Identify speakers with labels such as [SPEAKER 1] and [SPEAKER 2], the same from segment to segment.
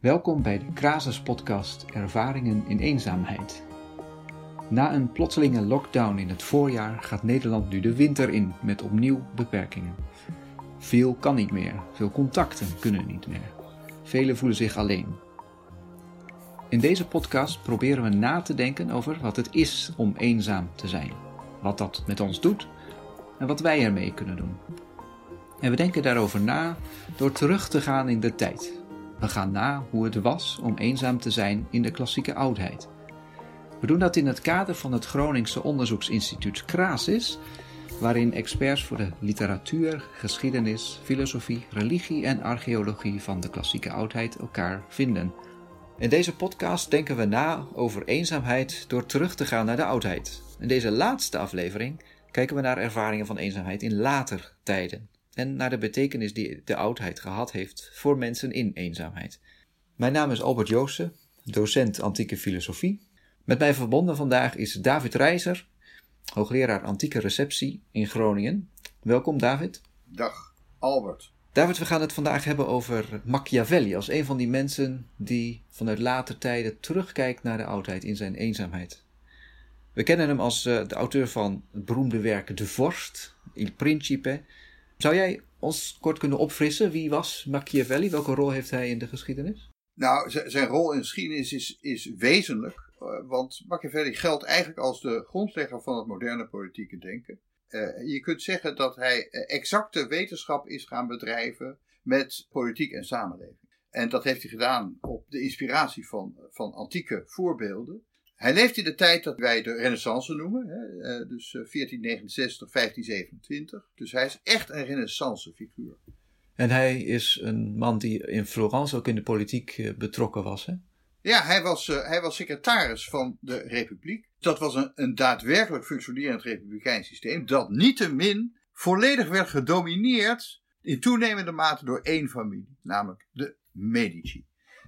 [SPEAKER 1] Welkom bij de Krasus podcast Ervaringen in eenzaamheid. Na een plotselinge lockdown in het voorjaar gaat Nederland nu de winter in met opnieuw beperkingen. Veel kan niet meer, veel contacten kunnen niet meer. Velen voelen zich alleen. In deze podcast proberen we na te denken over wat het is om eenzaam te zijn, wat dat met ons doet en wat wij ermee kunnen doen. En we denken daarover na door terug te gaan in de tijd. We gaan na hoe het was om eenzaam te zijn in de klassieke oudheid. We doen dat in het kader van het Groningse onderzoeksinstituut Krasis, waarin experts voor de literatuur, geschiedenis, filosofie, religie en archeologie van de klassieke oudheid elkaar vinden. In deze podcast denken we na over eenzaamheid door terug te gaan naar de oudheid. In deze laatste aflevering kijken we naar ervaringen van eenzaamheid in later tijden en naar de betekenis die de oudheid gehad heeft voor mensen in eenzaamheid. Mijn naam is Albert Joosten, docent antieke filosofie. Met mij verbonden vandaag is David Reizer, hoogleraar antieke receptie in Groningen. Welkom David.
[SPEAKER 2] Dag Albert.
[SPEAKER 1] David, we gaan het vandaag hebben over Machiavelli als een van die mensen die vanuit later tijden terugkijkt naar de oudheid in zijn eenzaamheid. We kennen hem als uh, de auteur van het beroemde werk De Vorst, Il Principe, zou jij ons kort kunnen opfrissen? Wie was Machiavelli? Welke rol heeft hij in de geschiedenis?
[SPEAKER 2] Nou, zijn rol in de geschiedenis is, is wezenlijk. Uh, want Machiavelli geldt eigenlijk als de grondlegger van het moderne politieke denken. Uh, je kunt zeggen dat hij exacte wetenschap is gaan bedrijven met politiek en samenleving. En dat heeft hij gedaan op de inspiratie van, van antieke voorbeelden. Hij leeft in de tijd dat wij de Renaissance noemen, hè, eh, dus 1469, eh, 1527. Dus hij is echt een Renaissance figuur.
[SPEAKER 1] En hij is een man die in Florence ook in de politiek eh, betrokken was, hè?
[SPEAKER 2] Ja, hij was, hij was secretaris van de Republiek. Dat was een, een daadwerkelijk functionerend republikeins systeem, dat niettemin volledig werd gedomineerd in toenemende mate door één familie, namelijk de Medici.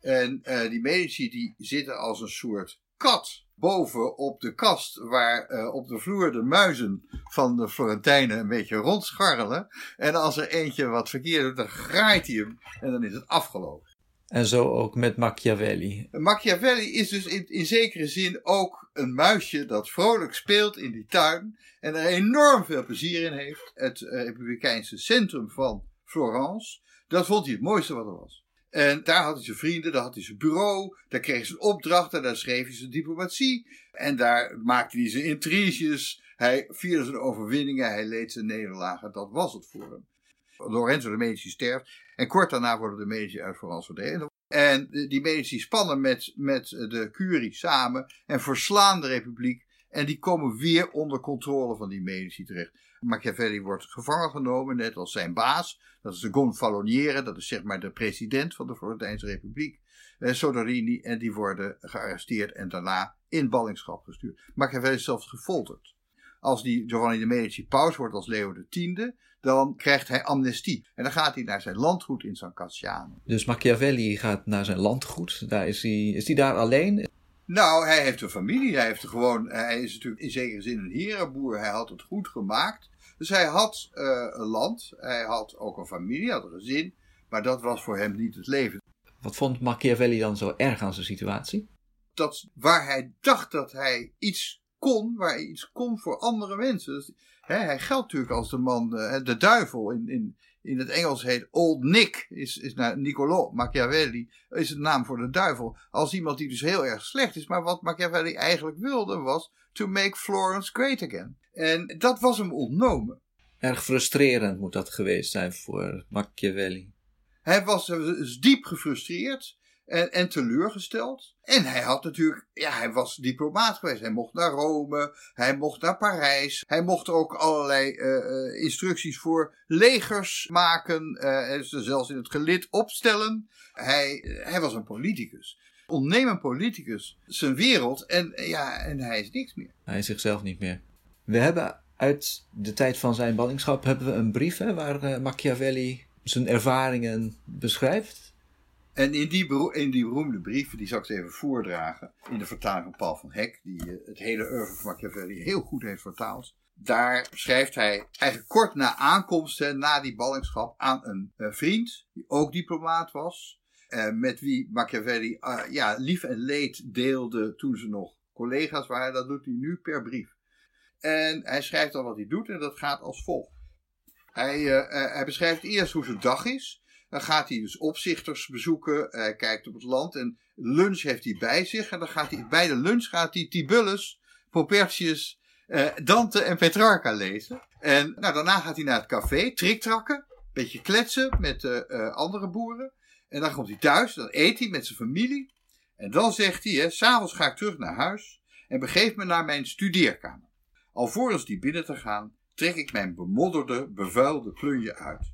[SPEAKER 2] En die Medici die zitten als een soort kat boven op de kast waar uh, op de vloer de muizen van de Florentijnen een beetje rondscharrelen. En als er eentje wat verkeerd doet, dan graait hij hem en dan is het afgelopen.
[SPEAKER 1] En zo ook met Machiavelli.
[SPEAKER 2] Machiavelli is dus in, in zekere zin ook een muisje dat vrolijk speelt in die tuin en er enorm veel plezier in heeft. Het uh, republikeinse centrum van Florence, dat vond hij het mooiste wat er was. En daar had hij zijn vrienden, daar had hij zijn bureau, daar kreeg hij zijn opdrachten, daar schreef hij zijn diplomatie. En daar maakte hij zijn intriges, hij vierde zijn overwinningen, hij leed zijn nederlagen. Dat was het voor hem. Lorenzo de Medici sterft en kort daarna worden de Medici uit Florence verdreven. En die Medici spannen met, met de curie samen en verslaan de republiek. En die komen weer onder controle van die Medici terecht. Machiavelli wordt gevangen genomen, net als zijn baas. Dat is de Gonfaloniere, dat is zeg maar de president van de Florentijnse Republiek. Eh, Soderini, en die worden gearresteerd en daarna in ballingschap gestuurd. Machiavelli is zelfs gefolterd. Als die Giovanni de Medici paus wordt als Leo X, dan krijgt hij amnestie. En dan gaat hij naar zijn landgoed in San Casciano.
[SPEAKER 1] Dus Machiavelli gaat naar zijn landgoed. Daar is, hij, is hij daar alleen?
[SPEAKER 2] Nou, hij heeft een familie. Hij, heeft gewoon, hij is natuurlijk in zekere zin een herenboer. Hij had het goed gemaakt. Dus hij had uh, een land, hij had ook een familie, had een gezin, maar dat was voor hem niet het leven.
[SPEAKER 1] Wat vond Machiavelli dan zo erg aan zijn situatie?
[SPEAKER 2] Dat waar hij dacht dat hij iets kon, waar hij iets kon voor andere mensen. Dus, hè, hij geldt natuurlijk als de man, uh, de duivel. In, in, in het Engels heet Old Nick, is, is naar Niccolò Machiavelli, is het naam voor de duivel. Als iemand die dus heel erg slecht is. Maar wat Machiavelli eigenlijk wilde was to make Florence great again. En dat was hem ontnomen.
[SPEAKER 1] Erg frustrerend moet dat geweest zijn voor Machiavelli.
[SPEAKER 2] Hij was dus diep gefrustreerd en, en teleurgesteld. En hij had natuurlijk, ja, hij was diplomaat geweest. Hij mocht naar Rome, hij mocht naar Parijs. Hij mocht ook allerlei uh, instructies voor legers maken, uh, zelfs in het gelid opstellen. Hij, hij was een politicus. Ontneem een politicus zijn wereld en, ja, en hij is niks meer.
[SPEAKER 1] Hij is zichzelf niet meer. We hebben uit de tijd van zijn ballingschap hebben we een brief hè, waar Machiavelli zijn ervaringen beschrijft.
[SPEAKER 2] En in die, in die beroemde brief, die zal ik even voordragen, in de vertaling van Paul van Hek, die uh, het hele oeuvre van Machiavelli heel goed heeft vertaald. Daar schrijft hij eigenlijk kort na aankomst, na die ballingschap, aan een uh, vriend, die ook diplomaat was. uh, met wie Machiavelli ja, lief en leed deelde toen ze nog collega's waren, dat doet hij nu per brief. En hij schrijft dan wat hij doet en dat gaat als volgt. Hij, hij beschrijft eerst hoe zijn dag is. Dan gaat hij dus opzichters bezoeken. Hij kijkt op het land. En lunch heeft hij bij zich. En dan gaat hij bij de lunch gaat hij Tibullus, Propertius, uh, Dante en Petrarca lezen. En nou, daarna gaat hij naar het café, triktrakken. Beetje kletsen met uh, andere boeren. En dan komt hij thuis. Dan eet hij met zijn familie. En dan zegt hij, s'avonds ga ik terug naar huis. En begeef me naar mijn studeerkamer. Alvorens die binnen te gaan, trek ik mijn bemodderde, bevuilde plunje uit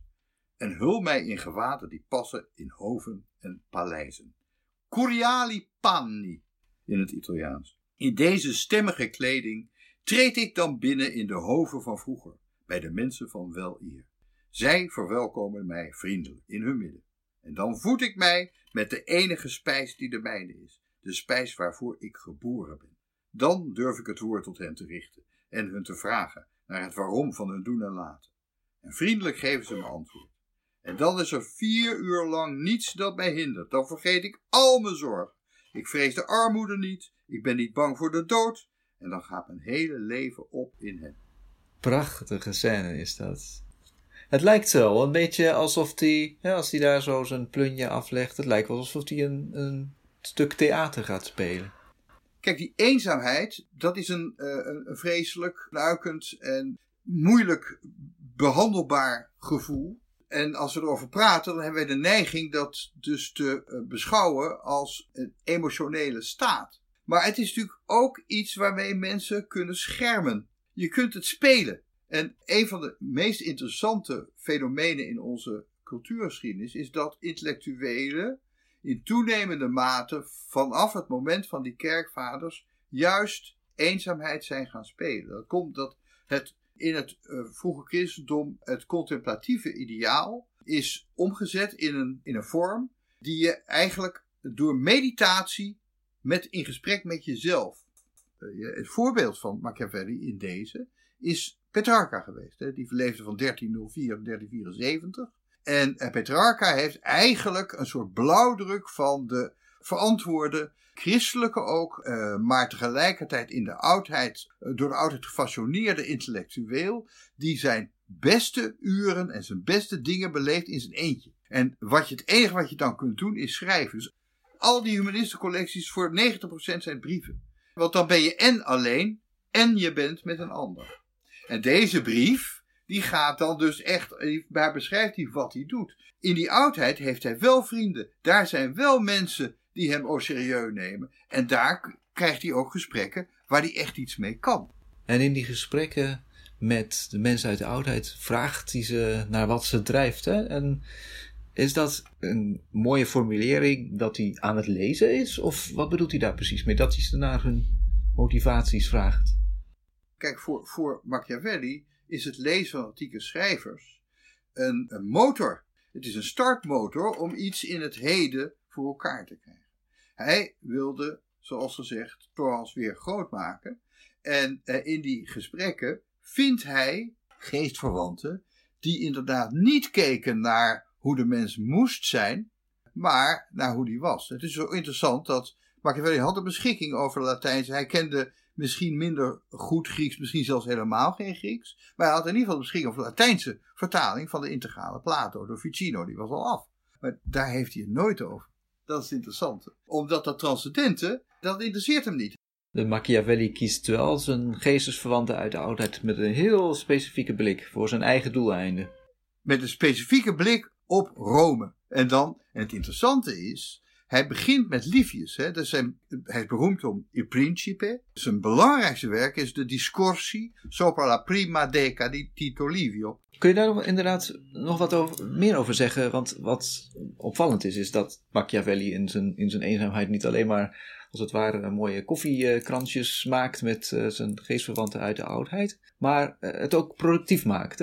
[SPEAKER 2] en hul mij in gewaden die passen in hoven en paleizen. Curiali panni in het Italiaans. In deze stemmige kleding treed ik dan binnen in de hoven van vroeger, bij de mensen van wel eer. Zij verwelkomen mij vriendelijk in hun midden. En dan voed ik mij met de enige spijs die de mijne is, de spijs waarvoor ik geboren ben. Dan durf ik het woord tot hen te richten en hun te vragen naar het waarom van hun doen en laten. En vriendelijk geven ze me antwoord. En dan is er vier uur lang niets dat mij hindert. Dan vergeet ik al mijn zorg. Ik vrees de armoede niet. Ik ben niet bang voor de dood. En dan gaat mijn hele leven op in hem.
[SPEAKER 1] Prachtige scène is dat. Het lijkt zo, een beetje alsof hij, ja, als hij daar zo zijn plunje aflegt, het lijkt wel alsof hij een, een stuk theater gaat spelen.
[SPEAKER 2] Kijk, die eenzaamheid, dat is een, uh, een vreselijk, luikend en moeilijk behandelbaar gevoel. En als we erover praten, dan hebben wij de neiging dat dus te eh, beschouwen als een emotionele staat. Maar het is natuurlijk ook iets waarmee mensen kunnen schermen. Je kunt het spelen. En een van de meest interessante fenomenen in onze cultuurgeschiedenis is dat intellectuelen in toenemende mate vanaf het moment van die kerkvaders juist eenzaamheid zijn gaan spelen. Dat komt dat het in het uh, vroege christendom het contemplatieve ideaal is omgezet in een, in een vorm die je eigenlijk door meditatie met in gesprek met jezelf. Uh, het voorbeeld van Machiavelli in deze is Petrarca geweest. Hè? Die verleefde van 1304 tot 1374. En uh, Petrarca heeft eigenlijk een soort blauwdruk van de verantwoorde christelijke ook, uh, maar tegelijkertijd in de oudheid, uh, door de oudheid gefascineerde intellectueel, die zijn beste uren en zijn beste dingen beleeft in zijn eentje. En wat je, het enige wat je dan kunt doen is schrijven. Dus al die humanistencollecties voor 90% zijn brieven. Want dan ben je en alleen en je bent met een ander. En deze brief, die gaat dan dus echt, waar beschrijft hij wat hij doet. In die oudheid heeft hij wel vrienden. Daar zijn wel mensen die hem au serieus nemen. En daar krijgt hij ook gesprekken waar hij echt iets mee kan.
[SPEAKER 1] En in die gesprekken met de mensen uit de oudheid vraagt hij ze naar wat ze drijft. Hè? En is dat een mooie formulering dat hij aan het lezen is? Of wat bedoelt hij daar precies mee? Dat hij ze naar hun motivaties vraagt?
[SPEAKER 2] Kijk, voor, voor Machiavelli is het lezen van antieke schrijvers een, een motor. Het is een startmotor om iets in het heden voor elkaar te krijgen. Hij wilde, zoals gezegd, Florence weer groot maken. En eh, in die gesprekken vindt hij geestverwanten die inderdaad niet keken naar hoe de mens moest zijn, maar naar hoe die was. Het is zo interessant dat Machiavelli had een beschikking over Latijns. Hij kende misschien minder goed Grieks, misschien zelfs helemaal geen Grieks. Maar hij had in ieder geval de beschikking over de Latijnse vertaling van de integrale Plato door Ficino. Die was al af. Maar daar heeft hij het nooit over. Dat is interessant. Omdat dat transcendente, dat interesseert hem niet.
[SPEAKER 1] De Machiavelli kiest wel zijn geestesverwanten uit de oudheid met een heel specifieke blik voor zijn eigen doeleinden.
[SPEAKER 2] Met een specifieke blik op Rome. En dan, en het interessante is, hij begint met Livius. Hè. Dat zijn, hij is beroemd om Il Principe. Zijn belangrijkste werk is de Discorsi sopra la prima deca di Tito Livio.
[SPEAKER 1] Kun je daar inderdaad nog wat over, meer over zeggen? Want wat opvallend is, is dat Machiavelli in zijn, in zijn eenzaamheid niet alleen maar als het ware mooie koffiekransjes maakt met uh, zijn geestverwanten uit de oudheid, maar uh, het ook productief maakt.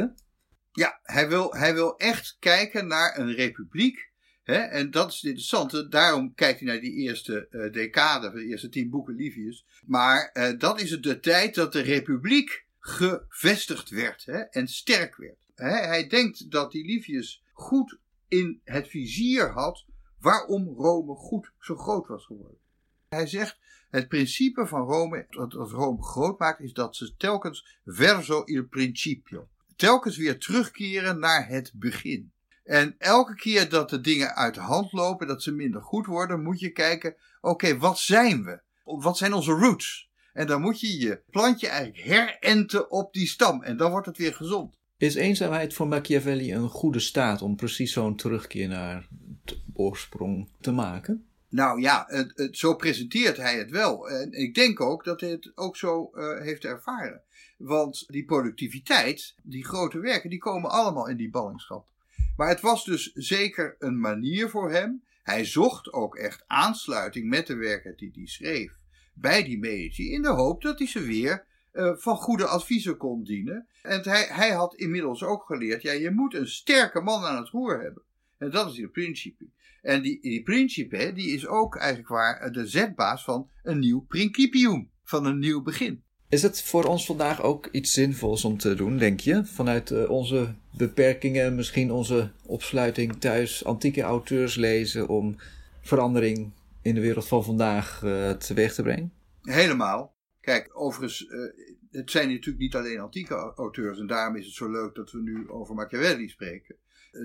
[SPEAKER 2] Ja, hij wil, hij wil echt kijken naar een republiek Hè? En dat is het interessante. Daarom kijkt hij naar die eerste uh, decade, de eerste tien boeken Livius. Maar dat is de tijd dat de republiek gevestigd werd hè? en sterk werd. Hij denkt dat die Livius goed in het vizier had waarom Rome goed zo groot was geworden. Hij zegt, het principe van Rome, dat Rome groot maakt, is dat ze telkens verso il principio. Telkens weer terugkeren naar het begin. En elke keer dat de dingen uit de hand lopen, dat ze minder goed worden, moet je kijken, oké, wat zijn we? Wat zijn onze roots? En dan moet je je plantje eigenlijk herenten op die stam. En dan wordt het weer gezond.
[SPEAKER 1] Is eenzaamheid voor Machiavelli een goede staat om precies zo'n terugkeer naar oorsprong te maken?
[SPEAKER 2] Nou ja, het, zo presenteert hij het wel. En ik denk ook dat hij het ook zo uh, heeft ervaren. Want die productiviteit, die grote werken, die komen allemaal in die ballingschap. Maar het was dus zeker een manier voor hem. Hij zocht ook echt aansluiting met de werken die hij schreef bij die medici. In de hoop dat hij ze weer uh, van goede adviezen kon dienen. En hij, hij had inmiddels ook geleerd, ja, je moet een sterke man aan het roer hebben. En dat is die principe. En die, die principe, die is ook eigenlijk waar de zetbaas van een nieuw principium, van een nieuw begin.
[SPEAKER 1] Is het voor ons vandaag ook iets zinvols om te doen, denk je? Vanuit uh, onze beperkingen, misschien onze opsluiting thuis, antieke auteurs lezen om verandering in de wereld van vandaag teweeg te brengen?
[SPEAKER 2] Helemaal. Kijk, overigens, uh, het zijn natuurlijk niet alleen antieke auteurs en daarom is het zo leuk dat we nu over Machiavelli spreken.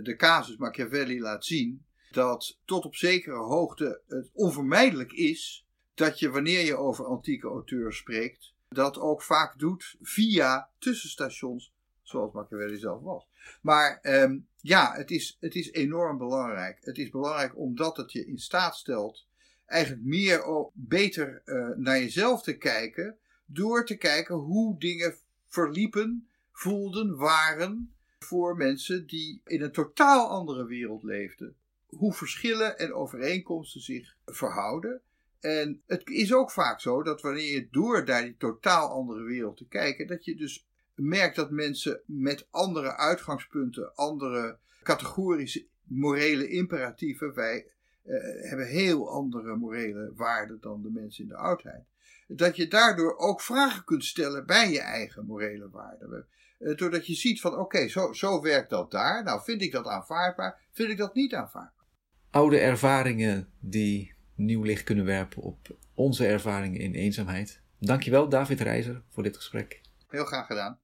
[SPEAKER 2] De casus Machiavelli laat zien dat tot op zekere hoogte het onvermijdelijk is dat je wanneer je over antieke auteurs spreekt, dat ook vaak doet via tussenstations, zoals Machiavelli zelf was. Maar um, ja, het is, het is enorm belangrijk. Het is belangrijk omdat het je in staat stelt eigenlijk meer beter uh, naar jezelf te kijken, door te kijken hoe dingen verliepen, voelden, waren voor mensen die in een totaal andere wereld leefden. Hoe verschillen en overeenkomsten zich verhouden. En het is ook vaak zo dat wanneer je door naar die totaal andere wereld te kijken, dat je dus merkt dat mensen met andere uitgangspunten, andere categorische morele imperatieven, wij uh, hebben heel andere morele waarden dan de mensen in de oudheid. Dat je daardoor ook vragen kunt stellen bij je eigen morele waarden. Uh, doordat je ziet van oké, zo, zo werkt dat daar. Nou, vind ik dat aanvaardbaar? Vind ik dat niet aanvaardbaar?
[SPEAKER 1] Oude ervaringen die nieuw licht kunnen werpen op onze ervaringen in eenzaamheid. Dankjewel David Reizer voor dit gesprek.
[SPEAKER 2] Heel graag gedaan.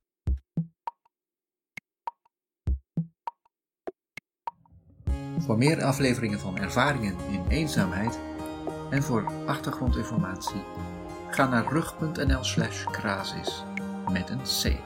[SPEAKER 1] Voor meer afleveringen van Ervaringen in Eenzaamheid en voor achtergrondinformatie ga naar rug.nl/slash met een C.